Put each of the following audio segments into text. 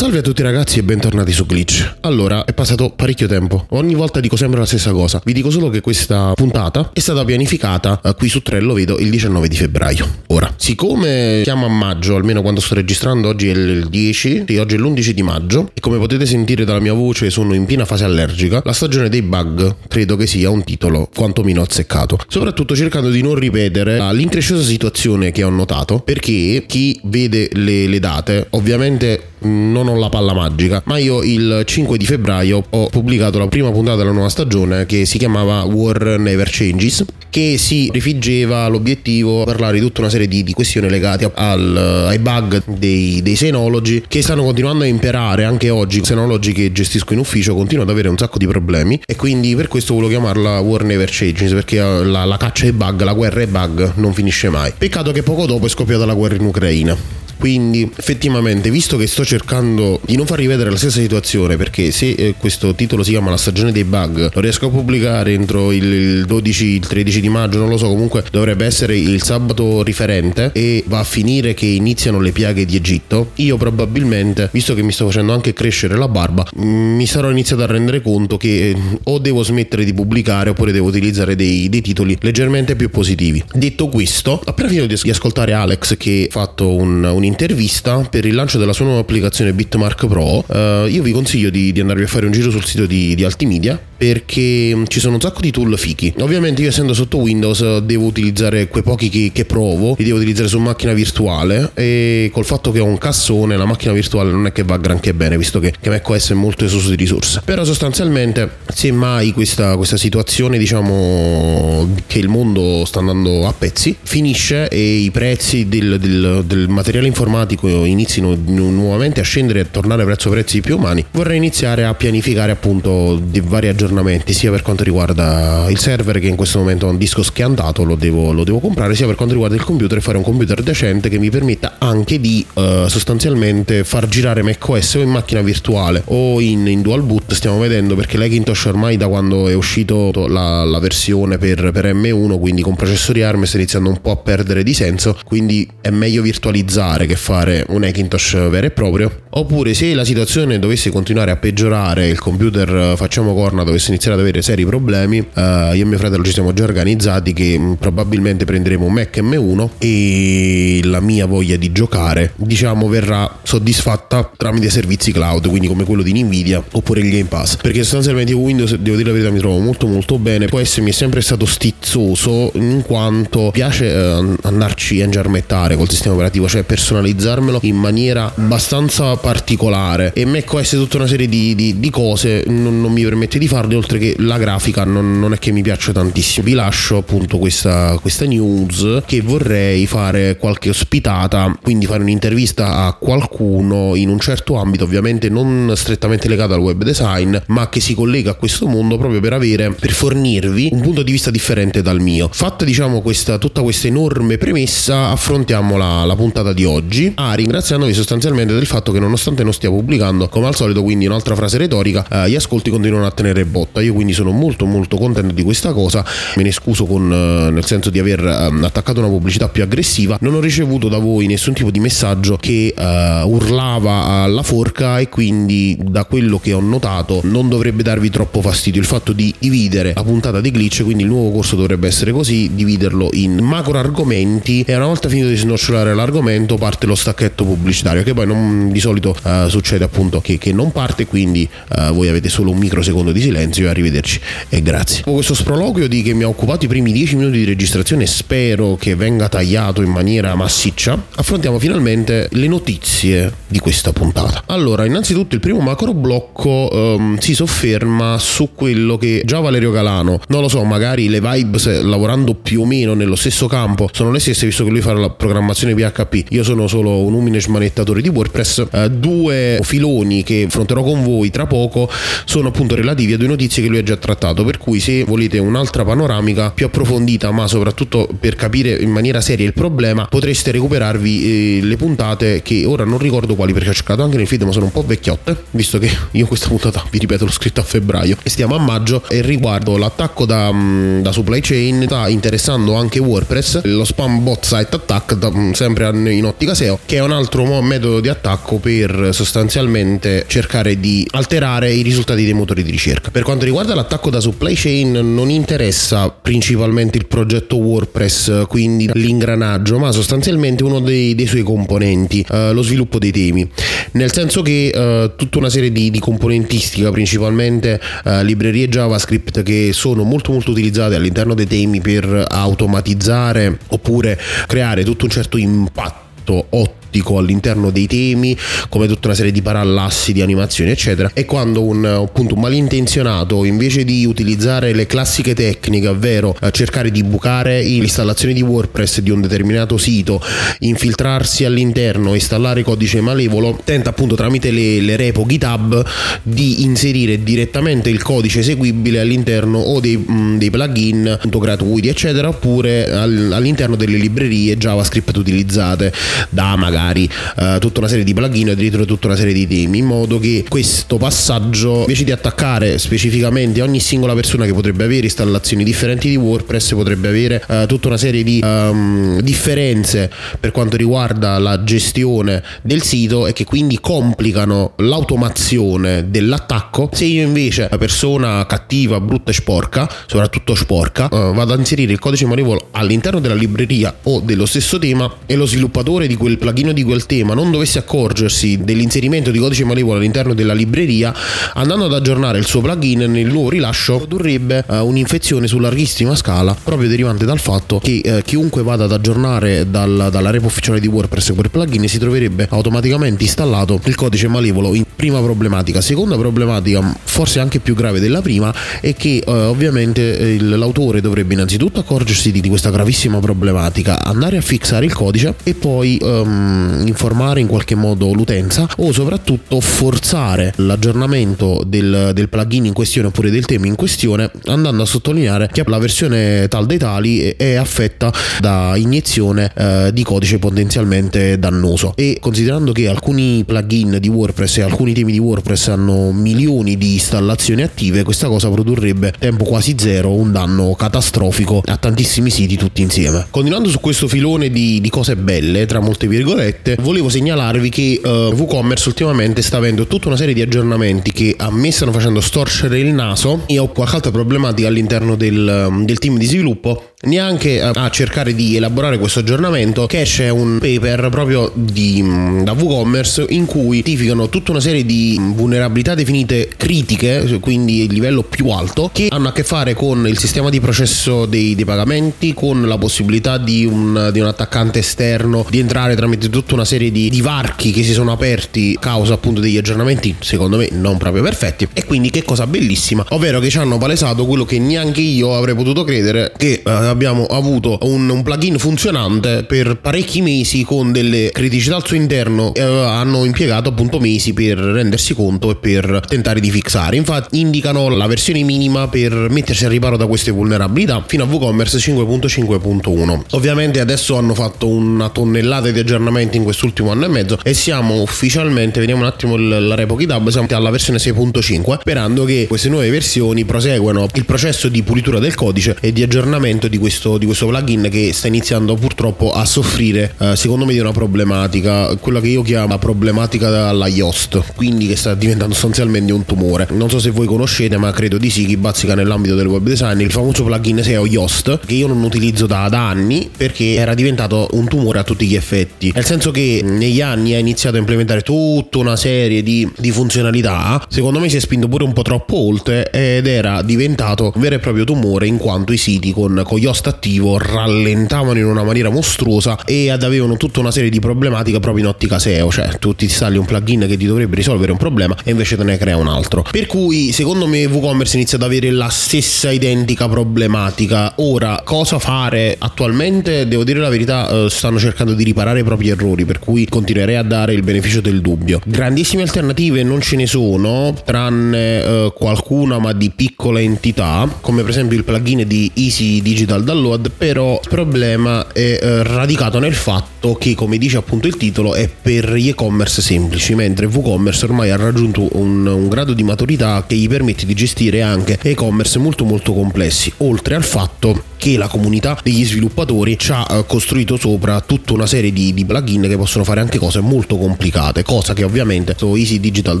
Salve a tutti ragazzi e bentornati su Glitch. Allora, è passato parecchio tempo. Ogni volta dico sempre la stessa cosa. Vi dico solo che questa puntata è stata pianificata eh, qui su Trello, vedo, il 19 di febbraio. Ora, siccome siamo a maggio, almeno quando sto registrando, oggi è il 10, sì, oggi è l'11 di maggio, e come potete sentire dalla mia voce sono in piena fase allergica, la stagione dei bug credo che sia un titolo quantomeno azzeccato. Soprattutto cercando di non ripetere l'incresciosa situazione che ho notato, perché chi vede le, le date, ovviamente non ho la palla magica, ma io il 5 di febbraio ho pubblicato la prima puntata della nuova stagione che si chiamava War Never Changes, che si rifiggeva l'obiettivo parlare di tutta una serie di, di questioni legate al, ai bug dei, dei senologi che stanno continuando a imperare anche oggi. Senologi che gestisco in ufficio continuano ad avere un sacco di problemi e quindi per questo volevo chiamarla War Never Changes perché la, la caccia ai bug, la guerra ai bug non finisce mai. Peccato che poco dopo è scoppiata la guerra in Ucraina. Quindi effettivamente, visto che sto cercando di non far rivedere la stessa situazione, perché se eh, questo titolo si chiama La stagione dei bug, lo riesco a pubblicare entro il 12, il 13 di maggio, non lo so, comunque dovrebbe essere il sabato riferente e va a finire che iniziano le piaghe di Egitto, io probabilmente, visto che mi sto facendo anche crescere la barba, mm, mi sarò iniziato a rendere conto che eh, o devo smettere di pubblicare oppure devo utilizzare dei, dei titoli leggermente più positivi. Detto questo, appena finito di ascoltare Alex che ha fatto un, un un'intervista per il lancio della sua nuova applicazione Bitmark Pro. Uh, io vi consiglio di, di, andarvi a fare un giro sul sito di, di Altimedia perché ci sono un sacco di tool fichi. Ovviamente io essendo sotto Windows devo utilizzare quei pochi che, che, provo, li devo utilizzare su macchina virtuale e col fatto che ho un cassone la macchina virtuale non è che va granché bene visto che, che macOS è molto esoso di risorse. Però sostanzialmente se mai questa, questa situazione diciamo che il mondo sta andando a pezzi finisce e i prezzi del, del, del materiale informatico inizino nuovamente a scendere e a tornare verso prezzi più umani, vorrei iniziare a pianificare appunto di vari aggiornamenti aggiornamenti sia per quanto riguarda il server che in questo momento ha un disco schiantato, lo devo, lo devo, comprare, sia per quanto riguarda il computer e fare un computer decente che mi permetta anche di uh, sostanzialmente far girare macOS o in macchina virtuale o in, in, dual boot, stiamo vedendo perché l'Hackintosh ormai da quando è uscito la, la versione per, per, M1, quindi con processori ARM sta iniziando un po' a perdere di senso, quindi è meglio virtualizzare che fare un Hackintosh vero e proprio. Oppure se la situazione dovesse continuare a peggiorare, il computer facciamo corna dove dovesse iniziare ad avere seri problemi, uh, io e mio fratello ci siamo già organizzati che mm, probabilmente prenderemo un Mac M1 e la mia voglia di giocare, diciamo, verrà soddisfatta tramite servizi cloud, quindi come quello di Nvidia oppure il Game Pass. Perché sostanzialmente Windows, devo dire la verità, mi trovo molto molto bene. Può essermi sempre stato stizzoso in quanto piace uh, andarci a ingiarmettare col sistema operativo, cioè personalizzarmelo in maniera abbastanza particolare. E macOS tutta una serie di, di, di cose non, non mi permette di farlo oltre che la grafica non, non, è che mi piaccia tantissimo. Vi lascio appunto questa, questa news che vorrei fare qualche ospitata, quindi fare un'intervista a qualcuno in un certo ambito, ovviamente non strettamente legato al web design, ma che si collega a questo mondo proprio per avere, per fornirvi un punto di vista differente dal mio. Fatta diciamo questa, tutta questa enorme premessa, affrontiamo la, la puntata di oggi. Ah, ringraziandovi sostanzialmente del fatto che nonostante non stia pubblicando, come al solito, quindi un'altra frase retorica, eh, gli ascolti continuano a tenere botta. Io quindi sono molto molto contento di questa cosa. Me ne scuso con, eh, nel senso di aver um, attaccato una pubblicità più aggressiva. Non ho ricevuto da voi nessun tipo di messaggio che uh, urlava alla forca e quindi da quello che ho notato non dovrebbe darvi troppo fastidio il fatto di dividere la puntata di glitch, quindi il nuovo corso dovrebbe essere così, dividerlo in macro argomenti e una volta finito di snocciolare l'argomento parte lo stacchetto pubblicitario che poi non, di solito uh, succede appunto che, che non parte quindi uh, voi avete solo un microsecondo di silenzio silenzio arrivederci e grazie. Dopo questo sproloquio di che mi ha occupato i primi 10 minuti di registrazione spero che venga tagliato in maniera massiccia, affrontiamo finalmente le notizie di questa puntata. Allora, innanzitutto il primo macro blocco um, si sofferma su quello che già Valerio Galano, non lo so, magari le vibes lavorando più o meno nello stesso campo sono le stesse visto che lui fa la programmazione PHP, io sono solo un umile smanettatore di WordPress, uh, due filoni che affronterò con voi tra poco sono appunto relativi a due notizie che lui ha già trattato, per cui se volete un'altra panoramica più approfondita, ma soprattutto per capire in maniera seria il problema, potreste recuperarvi eh, le puntate che ora non ricordo quali perché ho cercato anche nel feed, ma sono un po' vecchiotte, visto che io questa puntata, vi ripeto, l'ho scritta a febbraio e stiamo a maggio e riguardo l'attacco da, mm, da supply chain sta interessando anche WordPress, lo spam bot site attack da, mm, sempre in ottica SEO, che è un altro metodo di attacco per sostanzialmente cercare di alterare i risultati dei motori di ricerca. Per quanto riguarda l'attacco da supply chain, non interessa principalmente il progetto WordPress, quindi l'ingranaggio, ma sostanzialmente uno dei, dei suoi componenti, eh, lo sviluppo dei temi. Nel senso che eh, tutta una serie di, di componentistica, principalmente eh, librerie JavaScript, che sono molto molto utilizzate all'interno dei temi per automatizzare oppure creare tutto un certo impatto ottimo ottico all'interno dei temi, come tutta una serie di parallassi, di animazioni, eccetera. E quando un, appunto, un malintenzionato, invece di utilizzare le classiche tecniche, ovvero eh, cercare di bucare l'installazione di WordPress di un determinato sito, infiltrarsi all'interno, installare codice malevolo, tenta appunto tramite le, le repo GitHub di inserire direttamente il codice eseguibile all'interno o dei, mh, mm, dei plugin appunto, gratuiti, eccetera, oppure all, all'interno delle librerie JavaScript utilizzate da magari magari eh, tutta una serie di plugin e addirittura tutta una serie di temi in modo che questo passaggio invece di attaccare specificamente ogni singola persona che potrebbe avere installazioni differenti di WordPress potrebbe avere eh, tutta una serie di um, differenze per quanto riguarda la gestione del sito e che quindi complicano l'automazione dell'attacco. Se io invece la persona cattiva brutta e sporca soprattutto sporca eh, vado a inserire il codice malevolo all'interno della libreria o dello stesso tema e lo sviluppatore di quel plugin di quel tema non dovesse accorgersi dell'inserimento di codice malevolo all'interno della libreria, andando ad aggiornare il suo plugin nel nuovo rilascio produrrebbe uh, un'infezione su larghissima scala, proprio derivante dal fatto che uh, chiunque vada ad aggiornare dal, dalla repo ufficiale di WordPress quel plugin si troverebbe automaticamente installato il codice malevolo in prima problematica. Seconda problematica, forse anche più grave della prima, è che uh, ovviamente il, l'autore dovrebbe innanzitutto accorgersi di, di, questa gravissima problematica, andare a fissare il codice e poi um, informare in qualche modo l'utenza o soprattutto forzare l'aggiornamento del, del plugin in questione oppure del tema in questione andando a sottolineare che la versione tal dei tali è affetta da iniezione eh, di codice potenzialmente dannoso. E considerando che alcuni plugin di WordPress e alcuni temi di WordPress hanno milioni di installazioni attive questa cosa produrrebbe tempo quasi zero un danno catastrofico a tantissimi siti tutti insieme. Continuando su questo filone di, di cose belle tra molte virgolette virgolette, volevo segnalarvi che uh, WooCommerce ultimamente sta avendo tutta una serie di aggiornamenti che a me stanno facendo storcere il naso. Io ho qualche altra problematica all'interno del, um, del team di sviluppo neanche a cercare di elaborare questo aggiornamento che esce un paper proprio di, mm, da WooCommerce in cui identificano tutta una serie di vulnerabilità definite critiche quindi il livello più alto che hanno a che fare con il sistema di processo dei, dei pagamenti con la possibilità di un, di un, attaccante esterno di entrare tramite tutta una serie di, di varchi che si sono aperti a causa appunto degli aggiornamenti secondo me non proprio perfetti. E quindi che cosa bellissima ovvero che ci hanno palesato quello che neanche io avrei potuto credere che eh, abbiamo avuto un, un, plugin funzionante per parecchi mesi con delle criticità al suo interno e hanno impiegato appunto mesi per rendersi conto e per tentare di fixare. Infatti indicano la versione minima per mettersi al riparo da queste vulnerabilità fino a WooCommerce 5.5.1. Ovviamente adesso hanno fatto una tonnellata di aggiornamenti in quest'ultimo anno e mezzo e siamo ufficialmente, vediamo un attimo la repo GitHub, siamo alla versione 6.5 sperando che queste nuove versioni proseguano il processo di pulitura del codice e di aggiornamento di questo di questo plugin che sta iniziando purtroppo a soffrire eh, secondo me di una problematica, quella che io chiamo problematica alla Yoast, quindi che sta diventando sostanzialmente un tumore. Non so se voi conoscete, ma credo di sì, chi bazzica nell'ambito del web design, il famoso plugin SEO Yoast, che io non utilizzo da, da anni perché era diventato un tumore a tutti gli effetti. Nel senso che negli anni ha iniziato a implementare tutta una serie di, di funzionalità, secondo me si è spinto pure un po' troppo oltre ed era diventato un vero e proprio tumore in quanto i siti con, con Yoast attivo attivo rallentavano in una maniera mostruosa e avevano tutta una serie di problematiche proprio in ottica SEO, cioè tu ti installi un plugin che ti dovrebbe risolvere un problema e invece te ne crea un altro. Per cui secondo me WooCommerce inizia ad avere la stessa identica problematica. Ora, cosa fare attualmente? Devo dire la verità, eh, stanno cercando di riparare i propri errori, per cui continuerei a dare il beneficio del dubbio. Grandissime alternative non ce ne sono, tranne eh, qualcuna ma di piccola entità, come per esempio il plugin di Easy Digital Download iPod, però il problema è eh, radicato nel fatto fatto che, come dice appunto il titolo, è per gli e-commerce semplici, mentre WooCommerce ormai ha raggiunto un, un grado di maturità che gli permette di gestire anche e-commerce molto molto complessi, oltre al fatto che la comunità degli sviluppatori ci ha eh, costruito sopra tutta una serie di, di, plugin che possono fare anche cose molto complicate, cosa che ovviamente su Easy Digital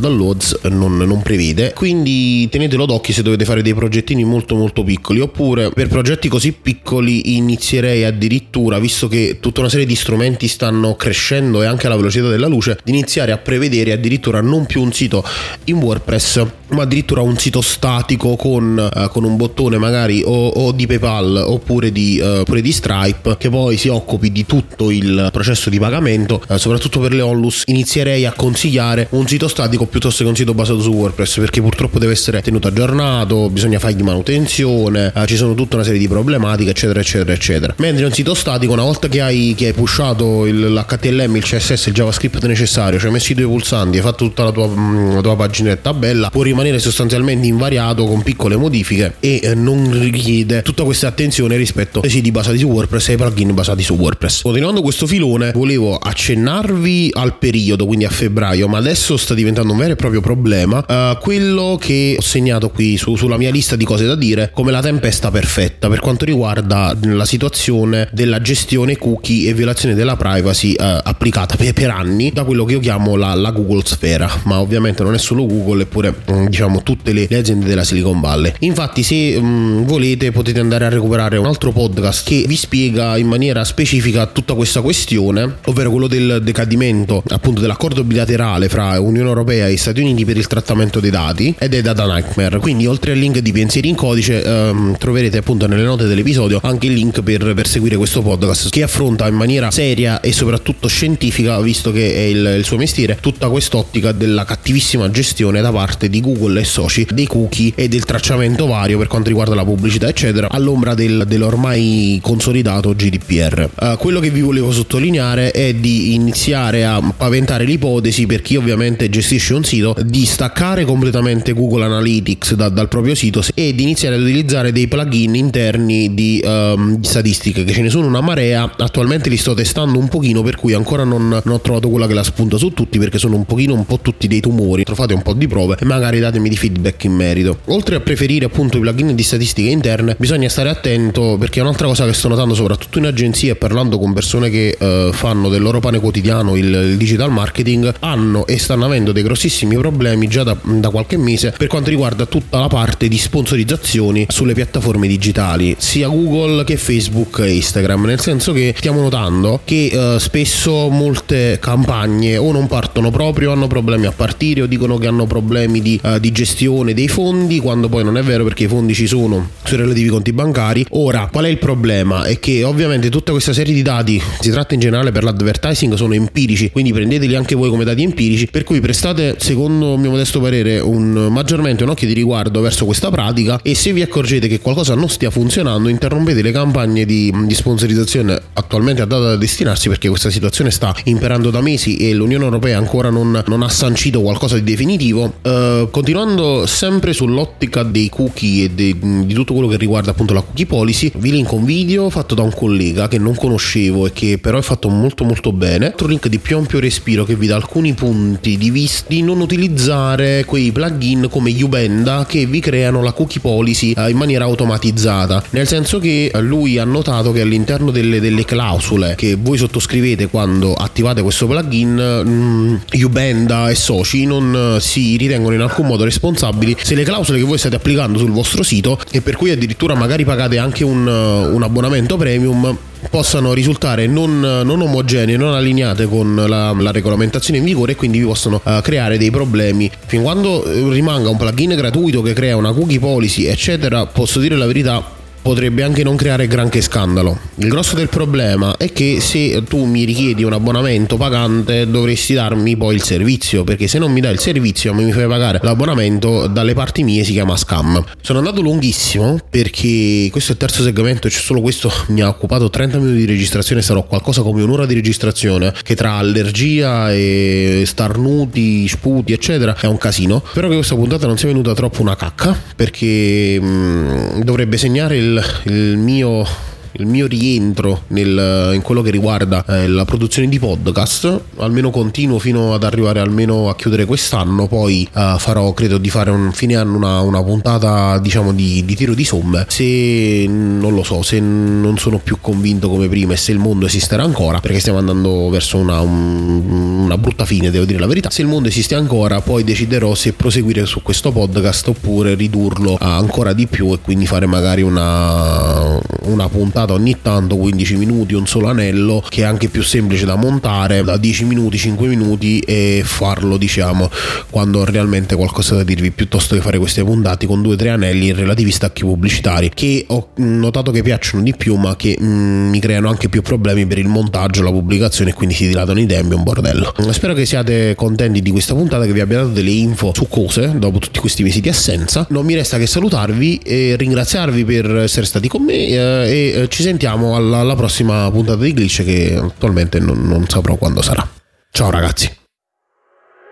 Downloads non, non prevede. Quindi tenetelo d'occhio se dovete fare dei progettini molto molto piccoli, oppure per progetti così piccoli inizierei addirittura, visto che tutta una serie di strumenti stanno crescendo e anche alla velocità della luce, di iniziare a prevedere addirittura non più un sito in WordPress, ma addirittura un sito statico con, uh, con un bottone magari o, o di PayPal oppure di, uh, oppure di, Stripe che poi si occupi di tutto il processo di pagamento, uh, soprattutto per le onlus inizierei a consigliare un sito statico piuttosto che un sito basato su WordPress perché purtroppo deve essere tenuto aggiornato, bisogna fargli manutenzione, uh, ci sono tutta una serie di problematiche eccetera eccetera eccetera. Mentre un sito statico una volta che hai, che hai pushato il, l'HTML, il CSS, il JavaScript necessario, cioè hai messo i due pulsanti, hai fatto tutta la tua, mm, la tua paginetta bella, può rimanere sostanzialmente invariato con piccole modifiche e eh, non richiede tutta questa attenzione rispetto ai siti basati su WordPress e ai plugin basati su WordPress. Continuando questo filone, volevo accennarvi al periodo, quindi a febbraio, ma adesso sta diventando un vero e proprio problema. Uh, quello che ho segnato qui su, sulla mia lista di cose da dire come la tempesta perfetta per quanto riguarda la situazione della gestione cookie e violazione della privacy uh, applicata per, per, anni da quello che io chiamo la, la, Google sfera, ma ovviamente non è solo Google, eppure mm, diciamo tutte le, le aziende della Silicon Valley. Infatti, se um, volete, potete andare a recuperare un altro podcast che vi spiega in maniera specifica tutta questa questione, ovvero quello del decadimento appunto dell'accordo bilaterale fra Unione Europea e Stati Uniti per il trattamento dei dati ed è Data Nightmare. Quindi oltre al link di pensieri in codice ehm, troverete appunto nelle note dell'episodio anche il link per, per, seguire questo podcast che affronta in maniera seria e soprattutto scientifica, visto che è il, il suo mestiere, tutta quest'ottica della cattivissima gestione da parte di Google e soci dei cookie e del tracciamento vario per quanto riguarda la pubblicità eccetera all'ombra del dell'ormai consolidato GDPR. Uh, eh, quello che vi volevo sottolineare è di iniziare a paventare l'ipotesi per chi ovviamente gestisce un sito di staccare completamente Google Analytics da, dal proprio sito e di iniziare ad utilizzare dei plugin interni di, um, di, statistiche che ce ne sono una marea attualmente li sto testando un pochino per cui ancora non, non ho trovato quella che la spunta su tutti perché sono un pochino un po' tutti dei tumori. Trovate un po' di prove e magari datemi di feedback in merito. Oltre a preferire appunto i plugin di statistiche interne bisogna stare attento perché è un'altra cosa che sto notando soprattutto in agenzie parlando con persone che uh, fanno del loro pane quotidiano il, il, digital marketing hanno e stanno avendo dei grossissimi problemi già da, da, qualche mese per quanto riguarda tutta la parte di sponsorizzazioni sulle piattaforme digitali sia Google che Facebook e Instagram. Nel senso che stiamo notando che uh, spesso molte campagne o non partono proprio hanno problemi a partire o dicono che hanno problemi di, uh, di gestione dei fondi quando poi non è vero perché i fondi ci sono sui relativi conti bancari Ora, qual è il problema? È che ovviamente tutta questa serie di dati, si tratta in generale per l'advertising, sono empirici, quindi prendeteli anche voi come dati empirici, per cui prestate, secondo mio modesto parere, un, maggiormente un occhio di riguardo verso questa pratica e se vi accorgete che qualcosa non stia funzionando, interrompete le campagne di, di sponsorizzazione attualmente a data da destinarsi perché questa situazione sta imperando da mesi e l'Unione Europea ancora non, non ha sancito qualcosa di definitivo. Uh, continuando sempre sull'ottica dei cookie e de, di tutto quello che riguarda appunto la cookie policy, vi link un video fatto da un collega che non conoscevo e che però è fatto molto molto bene. Altro link di più ampio respiro che vi dà alcuni punti di vista di non utilizzare quei plugin come Ubenda che vi creano la cookie policy eh, in maniera automatizzata. Nel senso che lui ha notato che all'interno delle, delle clausole che voi sottoscrivete quando attivate questo plugin, mh, Ubenda e soci non si ritengono in alcun modo responsabili se le clausole che voi state applicando sul vostro sito e per cui addirittura magari pagate anche un, un abbonamento premium possano risultare non, non, omogenee, non allineate con la, la, regolamentazione in vigore e quindi vi possono uh, creare dei problemi. Fin quando eh, rimanga un plugin gratuito che crea una cookie policy, eccetera, posso dire la verità, potrebbe anche non creare granché scandalo. Il grosso del problema è che se tu mi richiedi un abbonamento pagante dovresti darmi poi il servizio, perché se non mi dai il servizio ma mi fai pagare l'abbonamento dalle parti mie si chiama scam. Sono andato lunghissimo perché questo è il terzo segmento e solo questo mi ha occupato 30 minuti di registrazione, sarò qualcosa come un'ora di registrazione che tra allergia e starnuti, sputi eccetera è un casino. Spero che questa puntata non sia venuta troppo una cacca perché mh, dovrebbe segnare il il, il mio il mio rientro nel, in quello che riguarda eh, la produzione di podcast, almeno continuo fino ad arrivare almeno a chiudere quest'anno, poi eh, farò, credo di fare un fine anno una, una puntata diciamo di, di, tiro di somme, se non lo so, se non sono più convinto come prima e se il mondo esisterà ancora, perché stiamo andando verso una, un, una brutta fine, devo dire la verità, se il mondo esiste ancora poi deciderò se proseguire su questo podcast oppure ridurlo ancora di più e quindi fare magari una, una puntata ogni tanto, 15 minuti, un solo anello, che è anche più semplice da montare, da 10 minuti, 5 minuti e farlo diciamo quando realmente qualcosa da dirvi, piuttosto che fare queste puntate con 2-3 anelli relativi stacchi pubblicitari che ho notato che piacciono di più ma che mm, mi creano anche più problemi per il montaggio, la pubblicazione e quindi si dilatano i tempi, un bordello. Spero che siate contenti di questa puntata, che vi abbia dato delle info su cose dopo tutti questi mesi di assenza. Non mi resta che salutarvi e ringraziarvi per essere stati con me eh, e eh, ci sentiamo alla, alla, prossima puntata di Glitch che attualmente non, non saprò quando sarà. Ciao ragazzi.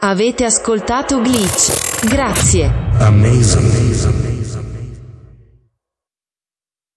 Avete ascoltato Glitch. Grazie. Amazing.